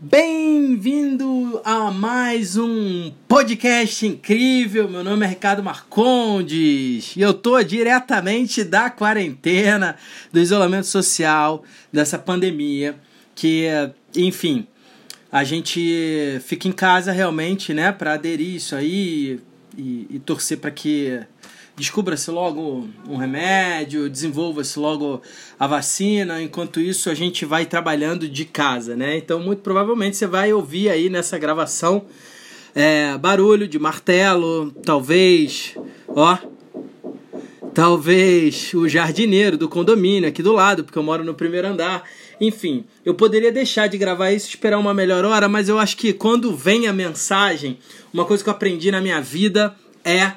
Bem-vindo a mais um podcast incrível. Meu nome é Ricardo Marcondes e eu tô diretamente da quarentena, do isolamento social, dessa pandemia que, enfim, a gente fica em casa realmente, né, para aderir isso aí e, e torcer para que descubra-se logo um remédio, desenvolva-se logo a vacina. Enquanto isso, a gente vai trabalhando de casa, né? Então, muito provavelmente você vai ouvir aí nessa gravação é, barulho de martelo, talvez, ó, talvez o jardineiro do condomínio aqui do lado, porque eu moro no primeiro andar. Enfim, eu poderia deixar de gravar isso, esperar uma melhor hora, mas eu acho que quando vem a mensagem, uma coisa que eu aprendi na minha vida é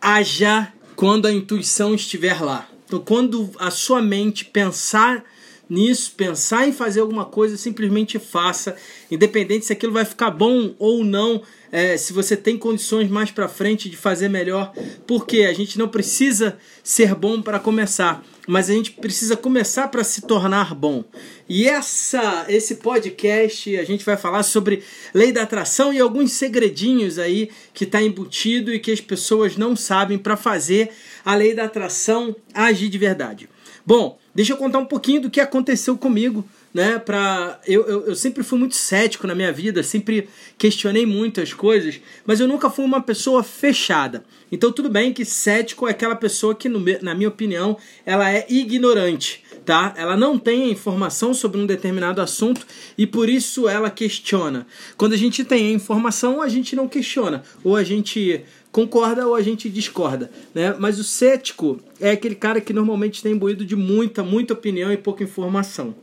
haja quando a intuição estiver lá. Então, quando a sua mente pensar nisso, pensar em fazer alguma coisa, simplesmente faça, independente se aquilo vai ficar bom ou não, é, se você tem condições mais para frente de fazer melhor, porque a gente não precisa ser bom para começar, mas a gente precisa começar para se tornar bom. E essa, esse podcast a gente vai falar sobre lei da atração e alguns segredinhos aí que está embutido e que as pessoas não sabem para fazer a lei da atração agir de verdade. Bom, deixa eu contar um pouquinho do que aconteceu comigo né? Pra, eu, eu, eu, sempre fui muito cético na minha vida, sempre questionei muito as coisas, mas eu nunca fui uma pessoa fechada. Então tudo bem que cético é aquela pessoa que, no, na minha opinião, ela é ignorante, tá? Ela não tem informação sobre um determinado assunto e por isso ela questiona. Quando a gente tem a informação, a gente não questiona, ou a gente concorda ou a gente discorda, né? Mas o cético é aquele cara que normalmente está imbuído de muita, muita opinião e pouca informação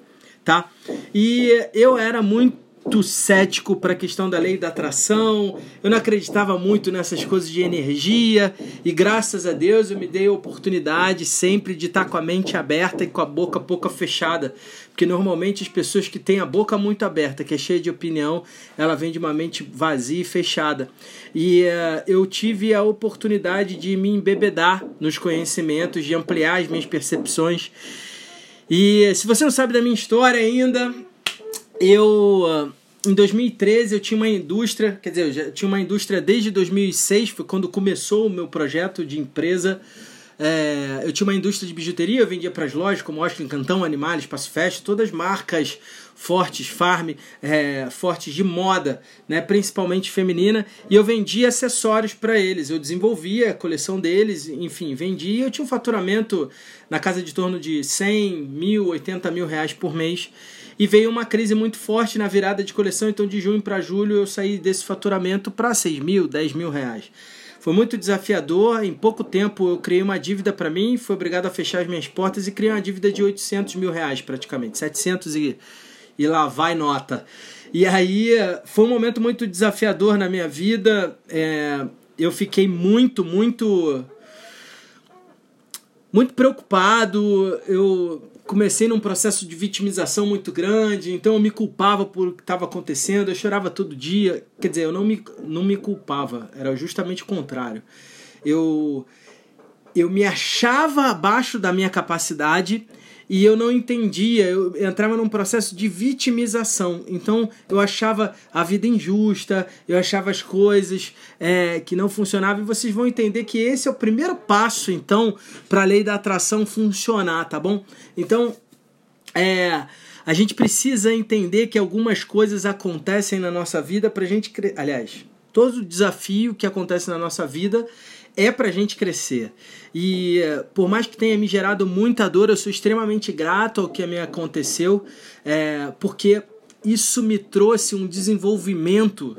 tá? E eu era muito cético para a questão da lei da atração, eu não acreditava muito nessas coisas de energia, e graças a Deus eu me dei a oportunidade sempre de estar com a mente aberta e com a boca pouco fechada, porque normalmente as pessoas que têm a boca muito aberta, que é cheia de opinião, ela vem de uma mente vazia e fechada. E uh, eu tive a oportunidade de me embebedar nos conhecimentos, de ampliar as minhas percepções e se você não sabe da minha história ainda, eu ah, em 2013 eu tinha uma indústria, quer dizer, eu tinha uma indústria desde 2006, foi quando começou o meu projeto de empresa. É, eu tinha uma indústria de bijuteria, eu vendia para as lojas como Oscar Cantão, Animais, Espaço Fest, todas marcas fortes, farm, é, fortes de moda, né, principalmente feminina, e eu vendia acessórios para eles. Eu desenvolvia a coleção deles, enfim, vendia. Eu tinha um faturamento na casa de torno de 100 mil, 80 mil reais por mês. E veio uma crise muito forte na virada de coleção, então de junho para julho eu saí desse faturamento para 6 mil, 10 mil reais. Foi muito desafiador. Em pouco tempo eu criei uma dívida para mim, fui obrigado a fechar as minhas portas e criei uma dívida de 800 mil reais praticamente, 700 e e lá vai nota. E aí foi um momento muito desafiador na minha vida. É, eu fiquei muito, muito. Muito preocupado. Eu comecei num processo de vitimização muito grande, então eu me culpava por o que estava acontecendo, eu chorava todo dia. Quer dizer, eu não me, não me culpava, era justamente o contrário. Eu, eu me achava abaixo da minha capacidade e eu não entendia, eu entrava num processo de vitimização. Então eu achava a vida injusta, eu achava as coisas é, que não funcionavam, e vocês vão entender que esse é o primeiro passo, então, para a lei da atração funcionar, tá bom? Então, é. A gente precisa entender que algumas coisas acontecem na nossa vida para a gente. Cre... Aliás, todo desafio que acontece na nossa vida é pra gente crescer. E por mais que tenha me gerado muita dor, eu sou extremamente grato ao que me aconteceu, é, porque isso me trouxe um desenvolvimento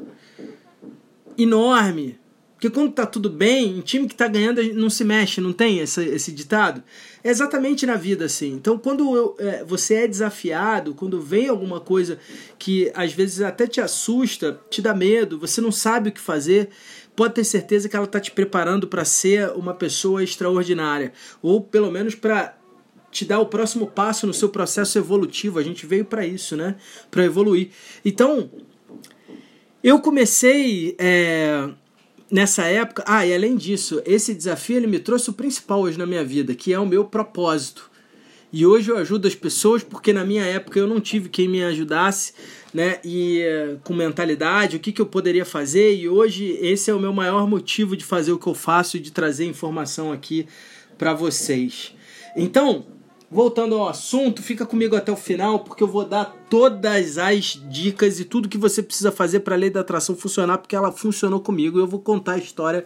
enorme. Porque quando tá tudo bem, um time que tá ganhando não se mexe, não tem esse, esse ditado? É exatamente na vida assim. Então, quando eu, é, você é desafiado, quando vem alguma coisa que às vezes até te assusta, te dá medo, você não sabe o que fazer, pode ter certeza que ela está te preparando para ser uma pessoa extraordinária, ou pelo menos para te dar o próximo passo no seu processo evolutivo. A gente veio para isso, né? Para evoluir. Então, eu comecei é, nessa época. Ah, e além disso, esse desafio ele me trouxe o principal hoje na minha vida, que é o meu propósito. E hoje eu ajudo as pessoas porque na minha época eu não tive quem me ajudasse, né? E eh, com mentalidade, o que, que eu poderia fazer. E hoje esse é o meu maior motivo de fazer o que eu faço e de trazer informação aqui para vocês. Então, voltando ao assunto, fica comigo até o final porque eu vou dar todas as dicas e tudo que você precisa fazer para a lei da atração funcionar, porque ela funcionou comigo e eu vou contar a história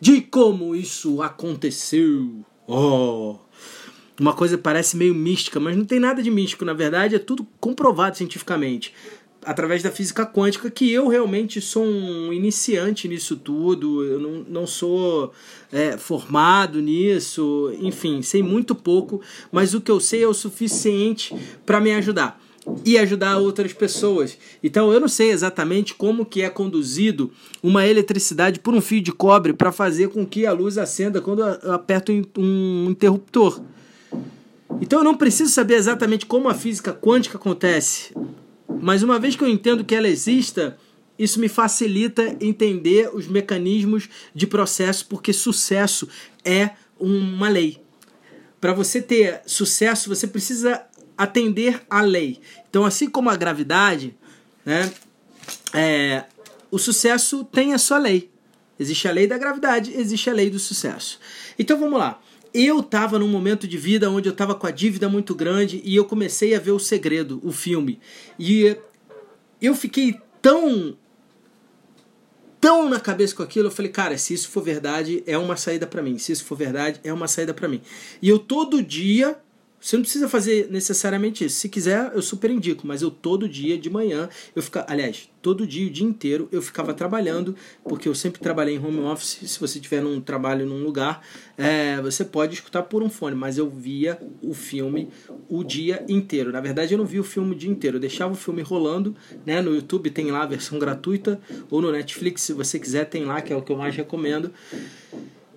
de como isso aconteceu. Oh! uma coisa parece meio mística, mas não tem nada de místico, na verdade, é tudo comprovado cientificamente. Através da física quântica, que eu realmente sou um iniciante nisso tudo, eu não, não sou é, formado nisso, enfim, sei muito pouco, mas o que eu sei é o suficiente para me ajudar e ajudar outras pessoas. Então eu não sei exatamente como que é conduzido uma eletricidade por um fio de cobre para fazer com que a luz acenda quando eu aperto um interruptor. Então eu não preciso saber exatamente como a física quântica acontece, mas uma vez que eu entendo que ela exista, isso me facilita entender os mecanismos de processo, porque sucesso é uma lei. Para você ter sucesso, você precisa atender à lei. Então, assim como a gravidade, né, é, o sucesso tem a sua lei. Existe a lei da gravidade, existe a lei do sucesso. Então vamos lá eu estava num momento de vida onde eu estava com a dívida muito grande e eu comecei a ver o segredo, o filme. E eu fiquei tão tão na cabeça com aquilo, eu falei, cara, se isso for verdade, é uma saída para mim. Se isso for verdade, é uma saída para mim. E eu todo dia você não precisa fazer necessariamente isso. Se quiser, eu super indico, mas eu todo dia de manhã, eu ficava, aliás, todo dia, o dia inteiro, eu ficava trabalhando, porque eu sempre trabalhei em home office. Se você tiver num trabalho num lugar, é, você pode escutar por um fone, mas eu via o filme o dia inteiro. Na verdade, eu não vi o filme o dia inteiro, eu deixava o filme rolando, né? No YouTube tem lá a versão gratuita, ou no Netflix, se você quiser, tem lá, que é o que eu mais recomendo.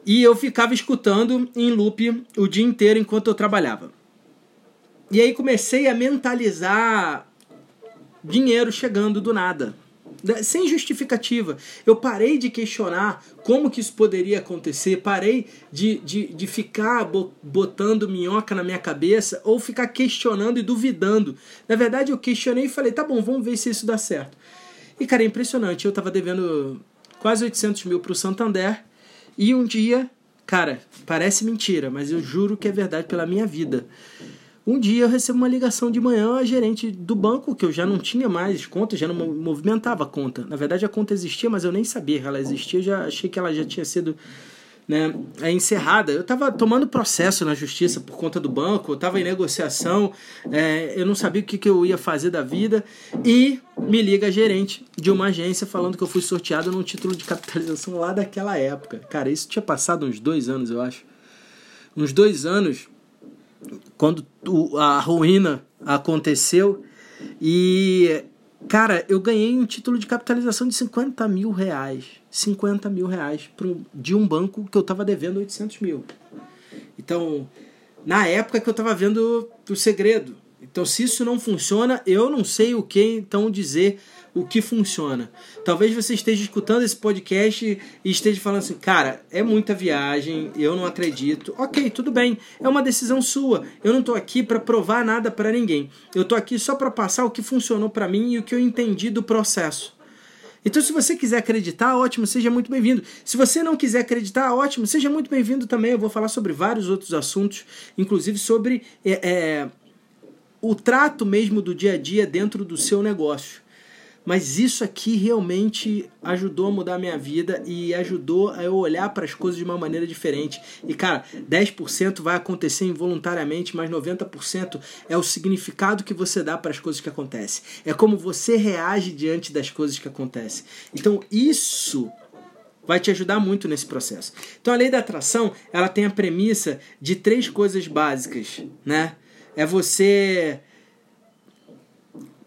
E eu ficava escutando em loop o dia inteiro enquanto eu trabalhava. E aí comecei a mentalizar dinheiro chegando do nada. Sem justificativa. Eu parei de questionar como que isso poderia acontecer, parei de, de, de ficar botando minhoca na minha cabeça ou ficar questionando e duvidando. Na verdade, eu questionei e falei, tá bom, vamos ver se isso dá certo. E, cara, é impressionante. Eu tava devendo quase 800 mil pro Santander e um dia, cara, parece mentira, mas eu juro que é verdade pela minha vida. Um dia eu recebo uma ligação de manhã, a gerente do banco, que eu já não tinha mais conta, já não movimentava a conta. Na verdade, a conta existia, mas eu nem sabia que ela existia, eu já achei que ela já tinha sido né, é encerrada. Eu estava tomando processo na justiça por conta do banco, eu estava em negociação, é, eu não sabia o que, que eu ia fazer da vida. E me liga a gerente de uma agência falando que eu fui sorteado num título de capitalização lá daquela época. Cara, isso tinha passado uns dois anos, eu acho. Uns dois anos quando a ruína aconteceu. E, cara, eu ganhei um título de capitalização de 50 mil reais. 50 mil reais de um banco que eu tava devendo 800 mil. Então, na época que eu tava vendo o segredo. Então, se isso não funciona, eu não sei o que então dizer o que funciona. Talvez você esteja escutando esse podcast e esteja falando assim, cara, é muita viagem, eu não acredito. Ok, tudo bem, é uma decisão sua. Eu não estou aqui para provar nada para ninguém. Eu estou aqui só para passar o que funcionou para mim e o que eu entendi do processo. Então, se você quiser acreditar, ótimo, seja muito bem-vindo. Se você não quiser acreditar, ótimo, seja muito bem-vindo também. Eu vou falar sobre vários outros assuntos, inclusive sobre é, é, o trato mesmo do dia a dia dentro do seu negócio. Mas isso aqui realmente ajudou a mudar a minha vida e ajudou a eu olhar para as coisas de uma maneira diferente. E cara, 10% vai acontecer involuntariamente, mas 90% é o significado que você dá para as coisas que acontecem. É como você reage diante das coisas que acontecem. Então, isso vai te ajudar muito nesse processo. Então, a lei da atração, ela tem a premissa de três coisas básicas, né? É você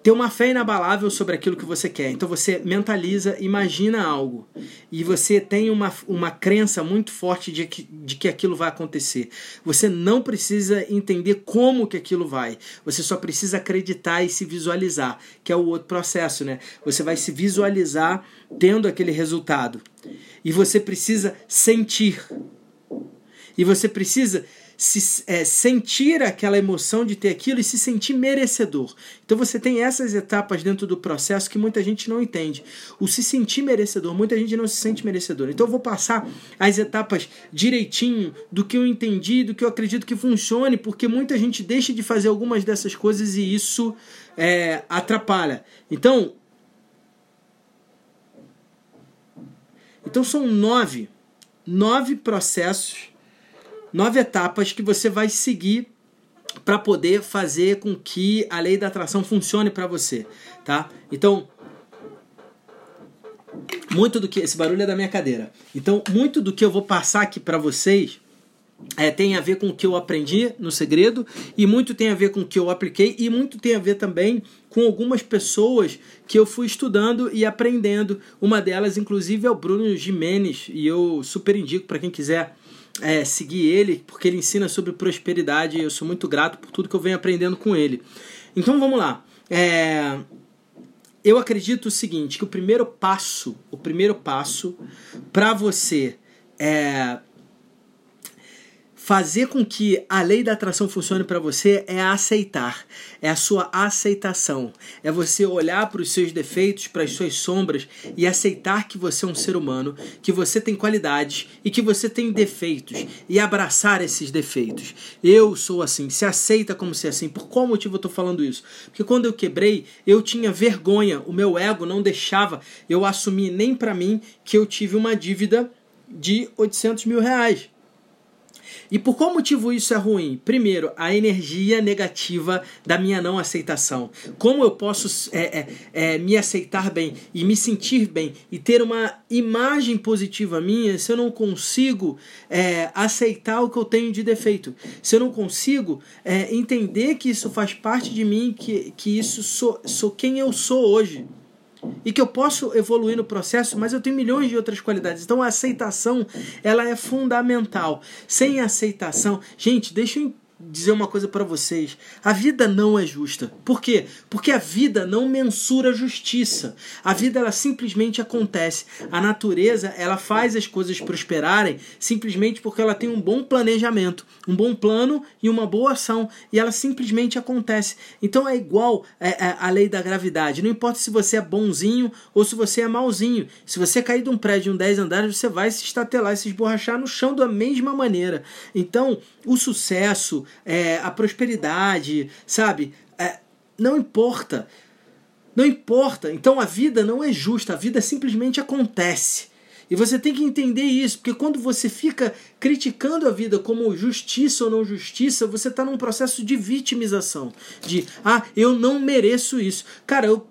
ter uma fé inabalável sobre aquilo que você quer. Então você mentaliza, imagina algo e você tem uma, uma crença muito forte de que, de que aquilo vai acontecer. Você não precisa entender como que aquilo vai. Você só precisa acreditar e se visualizar, que é o outro processo, né? Você vai se visualizar tendo aquele resultado. E você precisa sentir. E você precisa se é, sentir aquela emoção de ter aquilo e se sentir merecedor. Então você tem essas etapas dentro do processo que muita gente não entende. O se sentir merecedor, muita gente não se sente merecedor. Então eu vou passar as etapas direitinho do que eu entendi, do que eu acredito que funcione, porque muita gente deixa de fazer algumas dessas coisas e isso é, atrapalha. Então, então são nove, nove processos nove etapas que você vai seguir para poder fazer com que a lei da atração funcione para você, tá? Então, muito do que esse barulho é da minha cadeira. Então, muito do que eu vou passar aqui para vocês é, tem a ver com o que eu aprendi no segredo e muito tem a ver com o que eu apliquei e muito tem a ver também com algumas pessoas que eu fui estudando e aprendendo. Uma delas, inclusive, é o Bruno Jimenez e eu super indico para quem quiser é, seguir ele, porque ele ensina sobre prosperidade e eu sou muito grato por tudo que eu venho aprendendo com ele. Então vamos lá. É, eu acredito o seguinte, que o primeiro passo, o primeiro passo para você é, fazer com que a lei da atração funcione para você é aceitar, é a sua aceitação, é você olhar para os seus defeitos, para as suas sombras e aceitar que você é um ser humano, que você tem qualidades e que você tem defeitos e abraçar esses defeitos. Eu sou assim, se aceita como ser assim. Por qual motivo eu estou falando isso? Porque quando eu quebrei, eu tinha vergonha, o meu ego não deixava eu assumir nem para mim que eu tive uma dívida de 800 mil reais. E por qual motivo isso é ruim? Primeiro, a energia negativa da minha não aceitação. Como eu posso é, é, é, me aceitar bem e me sentir bem e ter uma imagem positiva minha se eu não consigo é, aceitar o que eu tenho de defeito? Se eu não consigo é, entender que isso faz parte de mim, que, que isso sou, sou quem eu sou hoje? E que eu posso evoluir no processo, mas eu tenho milhões de outras qualidades. Então a aceitação, ela é fundamental. Sem aceitação, gente, deixa eu dizer uma coisa para vocês. A vida não é justa. Por quê? Porque a vida não mensura justiça. A vida ela simplesmente acontece. A natureza, ela faz as coisas prosperarem simplesmente porque ela tem um bom planejamento, um bom plano e uma boa ação, e ela simplesmente acontece. Então é igual é, é, a lei da gravidade. Não importa se você é bonzinho ou se você é malzinho. Se você cair de um prédio de um 10 andares, você vai se estatelar e se esborrachar no chão da mesma maneira. Então, o sucesso, é, a prosperidade, sabe? É, não importa. Não importa. Então a vida não é justa, a vida simplesmente acontece. E você tem que entender isso, porque quando você fica criticando a vida como justiça ou não justiça, você está num processo de vitimização. De, ah, eu não mereço isso. Cara, eu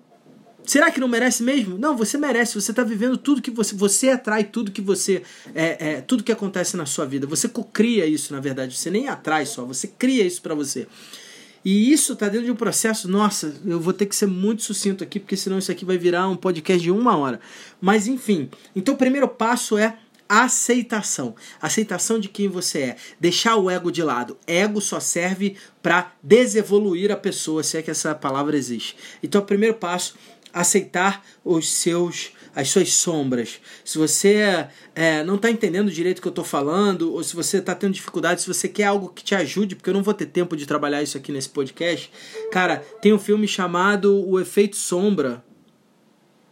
Será que não merece mesmo? Não, você merece. Você está vivendo tudo que você. Você atrai tudo que você. É, é, tudo que acontece na sua vida. Você cria isso, na verdade. Você nem atrai só, você cria isso para você. E isso está dentro de um processo. Nossa, eu vou ter que ser muito sucinto aqui, porque senão isso aqui vai virar um podcast de uma hora. Mas enfim. Então o primeiro passo é aceitação. Aceitação de quem você é. Deixar o ego de lado. Ego só serve para desevoluir a pessoa, se é que essa palavra existe. Então, o primeiro passo aceitar os seus as suas sombras. Se você é, não está entendendo direito o que eu estou falando, ou se você está tendo dificuldade, se você quer algo que te ajude, porque eu não vou ter tempo de trabalhar isso aqui nesse podcast, cara, tem um filme chamado O Efeito Sombra.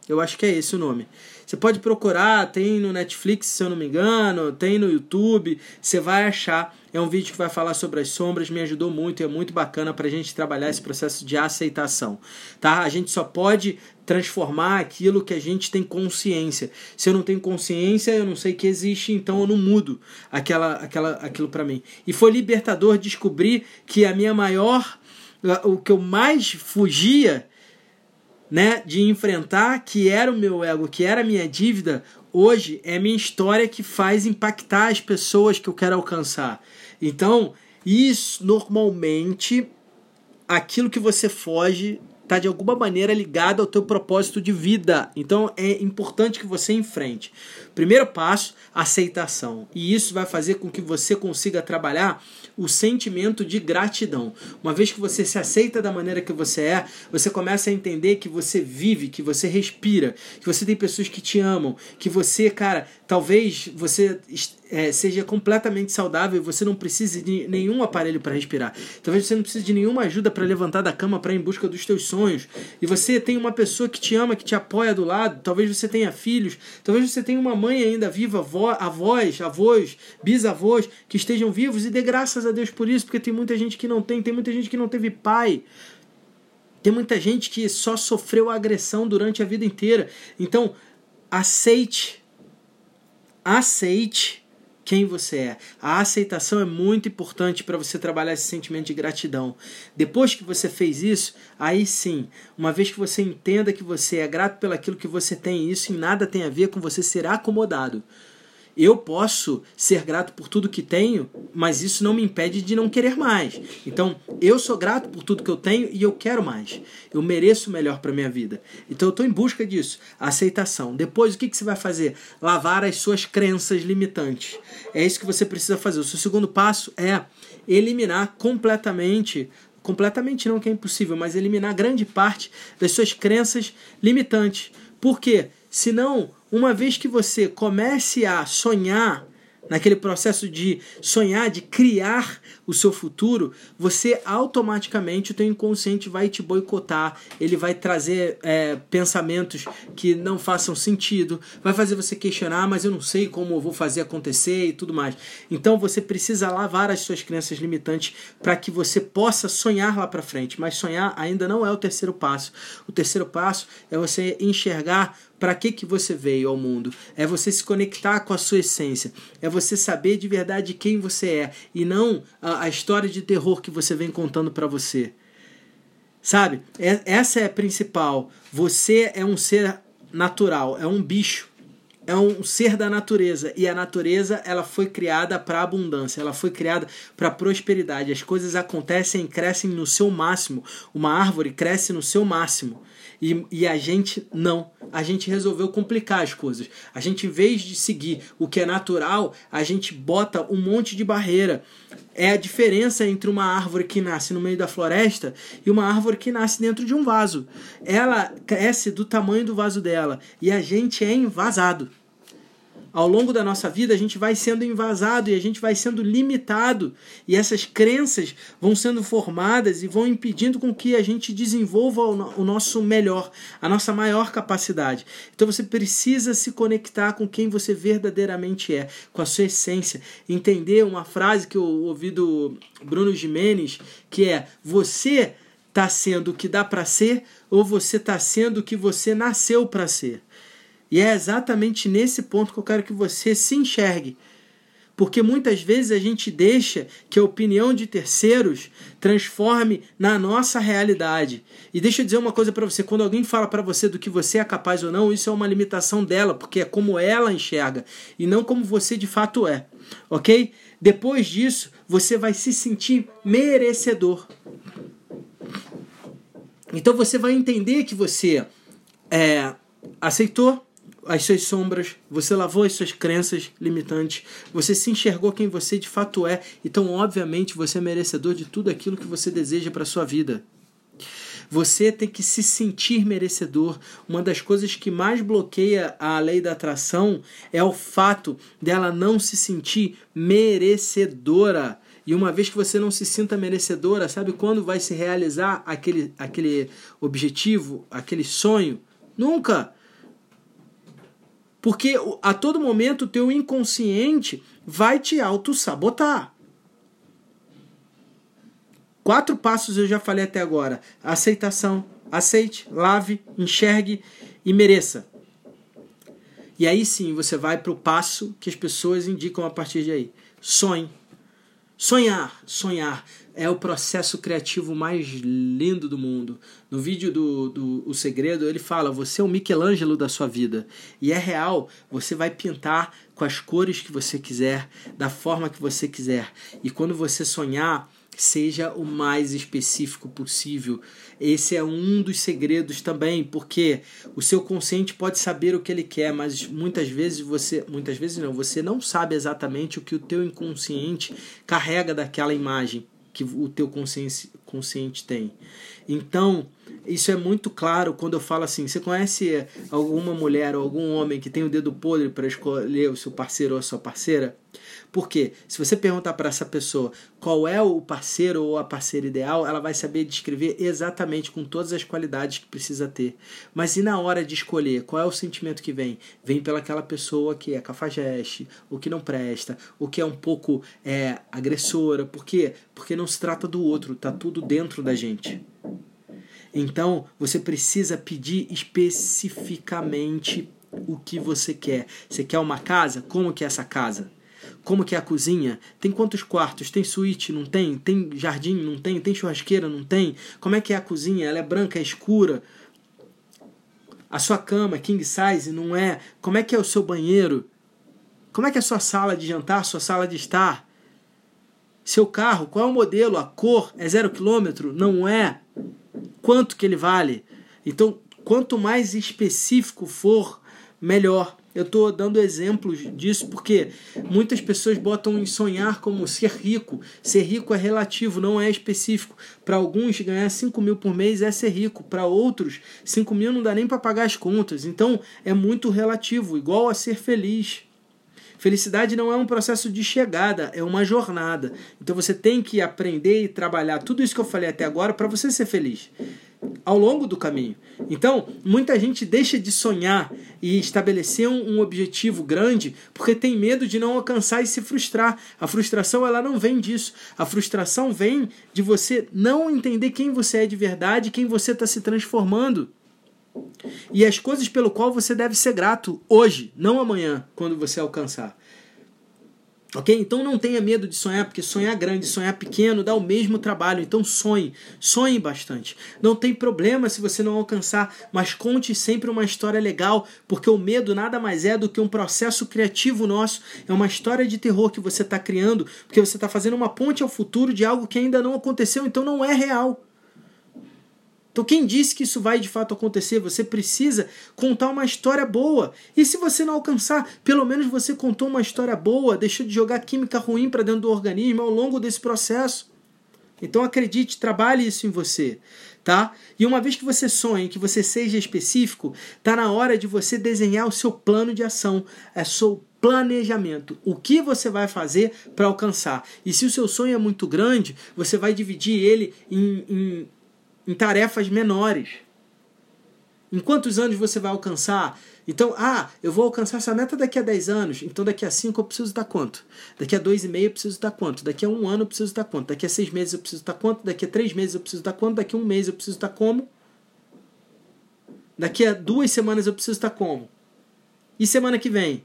Eu acho que é esse o nome. Você pode procurar, tem no Netflix, se eu não me engano, tem no YouTube, você vai achar. É um vídeo que vai falar sobre as sombras, me ajudou muito e é muito bacana para a gente trabalhar esse processo de aceitação. Tá? A gente só pode transformar aquilo que a gente tem consciência. Se eu não tenho consciência, eu não sei que existe, então eu não mudo aquela, aquela, aquilo para mim. E foi libertador descobrir que a minha maior, o que eu mais fugia né, de enfrentar, que era o meu ego, que era a minha dívida, hoje é minha história que faz impactar as pessoas que eu quero alcançar. Então, isso normalmente aquilo que você foge está de alguma maneira ligado ao teu propósito de vida. Então é importante que você enfrente. Primeiro passo, aceitação. E isso vai fazer com que você consiga trabalhar o sentimento de gratidão. Uma vez que você se aceita da maneira que você é, você começa a entender que você vive, que você respira, que você tem pessoas que te amam, que você, cara, talvez você é, seja completamente saudável e você não precise de nenhum aparelho para respirar. Talvez você não precise de nenhuma ajuda para levantar da cama para ir em busca dos teus sonhos. E você tem uma pessoa que te ama, que te apoia do lado. Talvez você tenha filhos. Talvez você tenha uma mãe ainda viva, avós, avós, bisavós que estejam vivos e dê graças a Deus por isso, porque tem muita gente que não tem, tem muita gente que não teve pai. Tem muita gente que só sofreu agressão durante a vida inteira. Então, aceite. Aceite quem você é. A aceitação é muito importante para você trabalhar esse sentimento de gratidão. Depois que você fez isso, aí sim, uma vez que você entenda que você é grato pelo aquilo que você tem, isso em nada tem a ver com você ser acomodado. Eu posso ser grato por tudo que tenho, mas isso não me impede de não querer mais. Então, eu sou grato por tudo que eu tenho e eu quero mais. Eu mereço melhor para minha vida. Então, eu estou em busca disso. Aceitação. Depois, o que, que você vai fazer? Lavar as suas crenças limitantes. É isso que você precisa fazer. O seu segundo passo é eliminar completamente completamente não que é impossível, mas eliminar grande parte das suas crenças limitantes. Por quê? Senão uma vez que você comece a sonhar, naquele processo de sonhar, de criar o seu futuro, você automaticamente, o teu inconsciente vai te boicotar, ele vai trazer é, pensamentos que não façam sentido, vai fazer você questionar, mas eu não sei como eu vou fazer acontecer e tudo mais. Então você precisa lavar as suas crenças limitantes para que você possa sonhar lá para frente, mas sonhar ainda não é o terceiro passo. O terceiro passo é você enxergar para que, que você veio ao mundo? É você se conectar com a sua essência. É você saber de verdade quem você é e não a, a história de terror que você vem contando para você. Sabe? É, essa é a principal. Você é um ser natural, é um bicho. É um ser da natureza e a natureza ela foi criada para abundância, ela foi criada para prosperidade. As coisas acontecem e crescem no seu máximo. Uma árvore cresce no seu máximo. E, e a gente não. A gente resolveu complicar as coisas. A gente, em vez de seguir o que é natural, a gente bota um monte de barreira. É a diferença entre uma árvore que nasce no meio da floresta e uma árvore que nasce dentro de um vaso. Ela cresce do tamanho do vaso dela e a gente é invasado ao longo da nossa vida, a gente vai sendo invasado e a gente vai sendo limitado. E essas crenças vão sendo formadas e vão impedindo com que a gente desenvolva o nosso melhor, a nossa maior capacidade. Então você precisa se conectar com quem você verdadeiramente é, com a sua essência. Entender uma frase que eu ouvi do Bruno Jimenez, que é: Você está sendo o que dá para ser ou você está sendo o que você nasceu para ser? E é exatamente nesse ponto que eu quero que você se enxergue. Porque muitas vezes a gente deixa que a opinião de terceiros transforme na nossa realidade. E deixa eu dizer uma coisa para você: quando alguém fala para você do que você é capaz ou não, isso é uma limitação dela, porque é como ela enxerga e não como você de fato é. Ok? Depois disso, você vai se sentir merecedor. Então você vai entender que você é, aceitou, as suas sombras, você lavou as suas crenças limitantes, você se enxergou quem você de fato é, então obviamente você é merecedor de tudo aquilo que você deseja para sua vida. Você tem que se sentir merecedor. Uma das coisas que mais bloqueia a lei da atração é o fato dela não se sentir merecedora. E uma vez que você não se sinta merecedora, sabe quando vai se realizar aquele, aquele objetivo, aquele sonho? Nunca! Porque a todo momento o teu inconsciente vai te auto-sabotar. Quatro passos eu já falei até agora: aceitação, aceite, lave, enxergue e mereça. E aí sim você vai para o passo que as pessoas indicam a partir de aí. Sonhe. Sonhar, sonhar é o processo criativo mais lindo do mundo. No vídeo do, do O Segredo, ele fala: você é o Michelangelo da sua vida. E é real, você vai pintar com as cores que você quiser, da forma que você quiser. E quando você sonhar, seja o mais específico possível. Esse é um dos segredos também, porque o seu consciente pode saber o que ele quer, mas muitas vezes você, muitas vezes não, você não sabe exatamente o que o teu inconsciente carrega daquela imagem que o teu consciente, consciente tem. Então, isso é muito claro quando eu falo assim: você conhece alguma mulher ou algum homem que tem o dedo podre para escolher o seu parceiro ou a sua parceira? Porque se você perguntar para essa pessoa qual é o parceiro ou a parceira ideal, ela vai saber descrever exatamente com todas as qualidades que precisa ter. Mas e na hora de escolher, qual é o sentimento que vem? Vem pelaquela pessoa que é cafajeste, o que não presta, o que é um pouco é, agressora. Por quê? Porque não se trata do outro, tá tudo dentro da gente. Então, você precisa pedir especificamente o que você quer. Você quer uma casa? Como que é essa casa? Como que é a cozinha? Tem quantos quartos? Tem suíte? Não tem? Tem jardim? Não tem? Tem churrasqueira? Não tem? Como é que é a cozinha? Ela é branca? É escura? A sua cama é king size? Não é? Como é que é o seu banheiro? Como é que é a sua sala de jantar? Sua sala de estar? Seu carro? Qual é o modelo? A cor? É zero quilômetro? Não é? Quanto que ele vale? Então, quanto mais específico for, melhor. Eu estou dando exemplos disso porque muitas pessoas botam em sonhar como ser rico. Ser rico é relativo, não é específico. Para alguns, ganhar 5 mil por mês é ser rico. Para outros, 5 mil não dá nem para pagar as contas. Então, é muito relativo, igual a ser feliz. Felicidade não é um processo de chegada, é uma jornada. Então você tem que aprender e trabalhar tudo isso que eu falei até agora para você ser feliz ao longo do caminho. Então, muita gente deixa de sonhar e estabelecer um, objetivo grande porque tem medo de não alcançar e se frustrar. A frustração ela não vem disso. A frustração vem de você não entender quem você é de verdade, quem você está se transformando. E as coisas pelo qual você deve ser grato hoje, não amanhã, quando você alcançar. Ok? Então não tenha medo de sonhar, porque sonhar grande, sonhar pequeno dá o mesmo trabalho. Então sonhe, sonhe bastante. Não tem problema se você não alcançar, mas conte sempre uma história legal, porque o medo nada mais é do que um processo criativo nosso. É uma história de terror que você está criando, porque você está fazendo uma ponte ao futuro de algo que ainda não aconteceu, então não é real. Então, quem disse que isso vai de fato acontecer? Você precisa contar uma história boa. E se você não alcançar, pelo menos você contou uma história boa, deixou de jogar química ruim para dentro do organismo ao longo desse processo. Então, acredite, trabalhe isso em você. Tá? E uma vez que você sonhe, que você seja específico, tá na hora de você desenhar o seu plano de ação, é seu planejamento. O que você vai fazer para alcançar? E se o seu sonho é muito grande, você vai dividir ele em, em em tarefas menores. Em quantos anos você vai alcançar? Então, ah, eu vou alcançar essa meta daqui a 10 anos, então daqui a 5 eu preciso estar quanto? Daqui a 2,5 eu preciso estar quanto? Daqui a um ano eu preciso estar quanto? Daqui a 6 meses eu preciso estar quanto? Daqui a 3 meses eu preciso estar quanto? Daqui a um mês eu preciso estar como? Daqui a duas semanas eu preciso estar como? E semana que vem?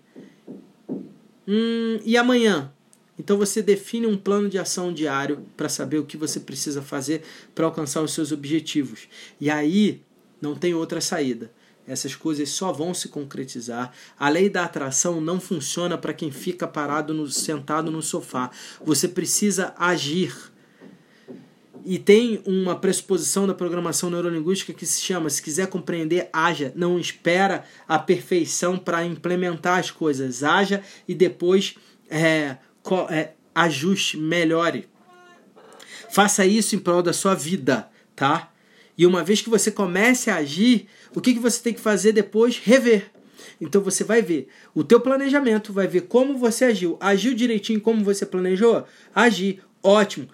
Hum, e amanhã? Então você define um plano de ação diário para saber o que você precisa fazer para alcançar os seus objetivos. E aí não tem outra saída. Essas coisas só vão se concretizar. A lei da atração não funciona para quem fica parado no, sentado no sofá. Você precisa agir. E tem uma pressuposição da programação neurolinguística que se chama: se quiser compreender, haja. Não espera a perfeição para implementar as coisas. Haja e depois é, ajuste, melhore. Faça isso em prol da sua vida, tá? E uma vez que você comece a agir, o que, que você tem que fazer depois? Rever. Então você vai ver o teu planejamento, vai ver como você agiu. Agiu direitinho como você planejou? Agir. Ótimo.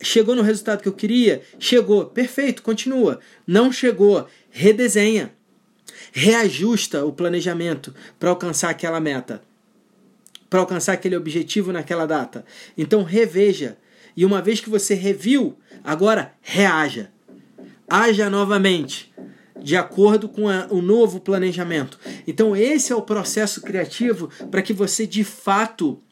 Chegou no resultado que eu queria? Chegou. Perfeito, continua. Não chegou? Redesenha. Reajusta o planejamento para alcançar aquela meta para alcançar aquele objetivo naquela data. Então reveja. E uma vez que você reviu, agora reaja. Haja novamente, de acordo com a, o novo planejamento. Então esse é o processo criativo para que você de fato,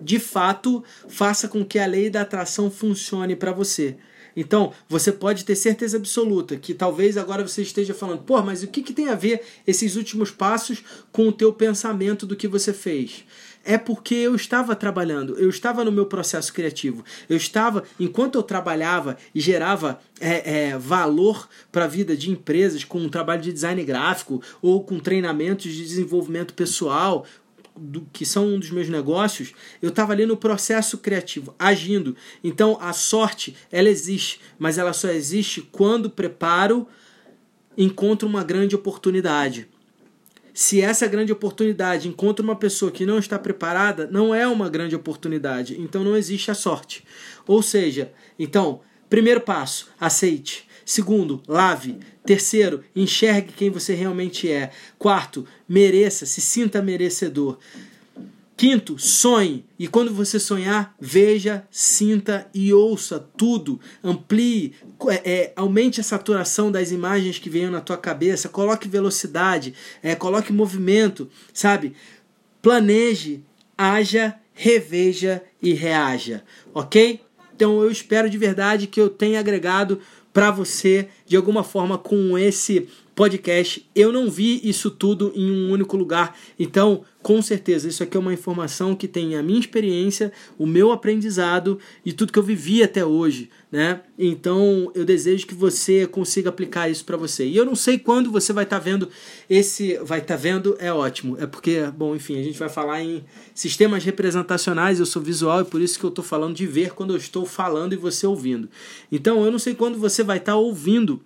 de fato, faça com que a lei da atração funcione para você. Então, você pode ter certeza absoluta que talvez agora você esteja falando, pô, mas o que, que tem a ver esses últimos passos com o teu pensamento do que você fez? É porque eu estava trabalhando, eu estava no meu processo criativo, eu estava, enquanto eu trabalhava e gerava é, é, valor para a vida de empresas com um trabalho de design gráfico ou com treinamentos de desenvolvimento pessoal, do, que são um dos meus negócios, eu estava ali no processo criativo, agindo. Então a sorte, ela existe, mas ela só existe quando preparo encontra uma grande oportunidade. Se essa grande oportunidade encontra uma pessoa que não está preparada, não é uma grande oportunidade. Então não existe a sorte. Ou seja, então, primeiro passo, aceite. Segundo, lave. Terceiro, enxergue quem você realmente é. Quarto, mereça, se sinta merecedor. Quinto, sonhe. E quando você sonhar, veja, sinta e ouça tudo. Amplie, é, é, aumente a saturação das imagens que venham na tua cabeça. Coloque velocidade, é, coloque movimento, sabe? Planeje, haja, reveja e reaja, ok? Então eu espero de verdade que eu tenha agregado para você de alguma forma com esse podcast. Eu não vi isso tudo em um único lugar, então com certeza isso aqui é uma informação que tem a minha experiência, o meu aprendizado e tudo que eu vivi até hoje, né? Então eu desejo que você consiga aplicar isso para você. E eu não sei quando você vai estar tá vendo esse, vai estar tá vendo é ótimo, é porque bom, enfim, a gente vai falar em sistemas representacionais. Eu sou visual e por isso que eu estou falando de ver quando eu estou falando e você ouvindo. Então eu não sei quando você vai estar tá ouvindo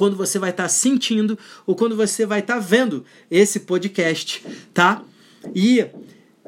quando você vai estar tá sentindo ou quando você vai estar tá vendo esse podcast, tá? E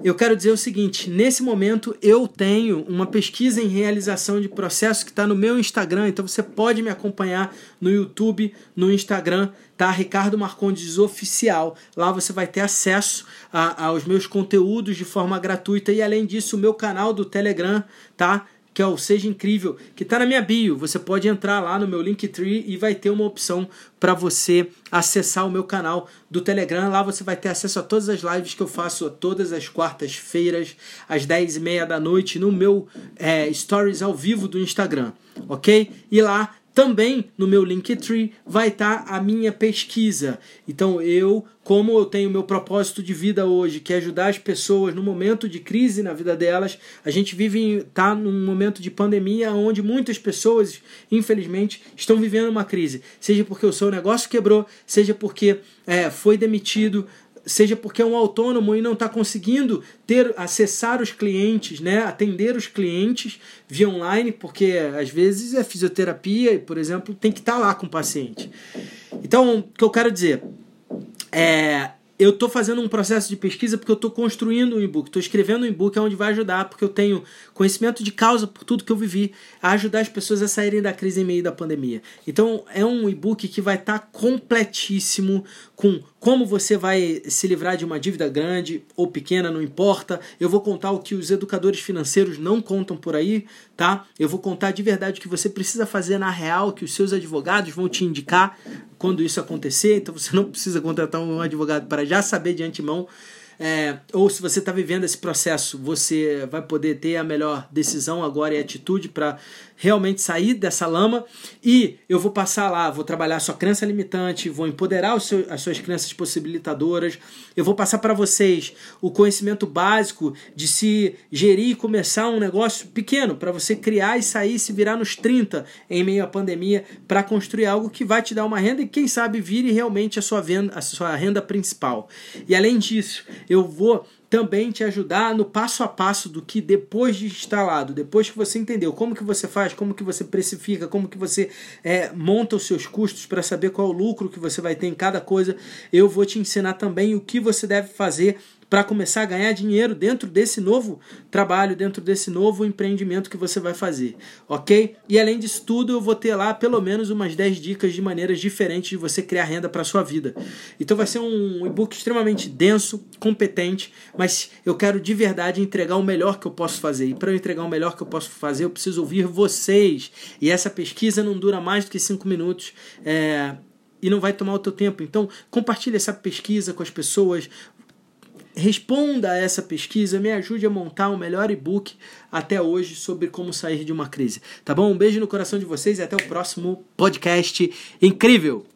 eu quero dizer o seguinte: nesse momento eu tenho uma pesquisa em realização de processo que está no meu Instagram, então você pode me acompanhar no YouTube, no Instagram, tá? Ricardo Marcondes Oficial. Lá você vai ter acesso a, aos meus conteúdos de forma gratuita e além disso o meu canal do Telegram, tá? Que é o Seja Incrível, que está na minha bio. Você pode entrar lá no meu Linktree e vai ter uma opção para você acessar o meu canal do Telegram. Lá você vai ter acesso a todas as lives que eu faço todas as quartas-feiras, às 10h30 da noite, no meu é, Stories ao vivo do Instagram, ok? E lá também no meu Linktree vai estar tá a minha pesquisa. Então eu, como eu tenho meu propósito de vida hoje, que é ajudar as pessoas no momento de crise na vida delas, a gente vive tá num momento de pandemia onde muitas pessoas, infelizmente, estão vivendo uma crise. Seja porque o seu negócio quebrou, seja porque é, foi demitido, seja porque é um autônomo e não está conseguindo ter acessar os clientes, né, atender os clientes via online, porque às vezes é fisioterapia, por exemplo, tem que estar tá lá com o paciente. Então, o que eu quero dizer é eu estou fazendo um processo de pesquisa porque eu estou construindo um e-book, estou escrevendo um e-book onde vai ajudar, porque eu tenho conhecimento de causa por tudo que eu vivi, a ajudar as pessoas a saírem da crise em meio da pandemia. Então é um e-book que vai estar tá completíssimo com como você vai se livrar de uma dívida grande ou pequena, não importa. Eu vou contar o que os educadores financeiros não contam por aí, tá? Eu vou contar de verdade o que você precisa fazer na real, que os seus advogados vão te indicar quando isso acontecer. Então você não precisa contratar um advogado para já saber de antemão é, ou se você está vivendo esse processo, você vai poder ter a melhor decisão agora e atitude para realmente sair dessa lama. E eu vou passar lá, vou trabalhar a sua crença limitante, vou empoderar seu, as suas crenças possibilitadoras. Eu vou passar para vocês o conhecimento básico de se gerir e começar um negócio pequeno, para você criar e sair, se virar nos 30 em meio à pandemia, para construir algo que vai te dar uma renda e, quem sabe, vire realmente a sua, venda, a sua renda principal. E além disso, eu vou também te ajudar no passo a passo do que depois de instalado, depois que você entendeu como que você faz, como que você precifica, como que você é, monta os seus custos para saber qual o lucro que você vai ter em cada coisa, eu vou te ensinar também o que você deve fazer para começar a ganhar dinheiro dentro desse novo trabalho, dentro desse novo empreendimento que você vai fazer, ok? E além disso tudo, eu vou ter lá pelo menos umas 10 dicas de maneiras diferentes de você criar renda para sua vida. Então vai ser um e-book extremamente denso, competente, mas eu quero de verdade entregar o melhor que eu posso fazer. E para eu entregar o melhor que eu posso fazer, eu preciso ouvir vocês. E essa pesquisa não dura mais do que 5 minutos. É, e não vai tomar o teu tempo. Então, compartilhe essa pesquisa com as pessoas, responda a essa pesquisa, me ajude a montar o melhor e-book até hoje sobre como sair de uma crise. Tá bom? Um beijo no coração de vocês e até o próximo podcast incrível!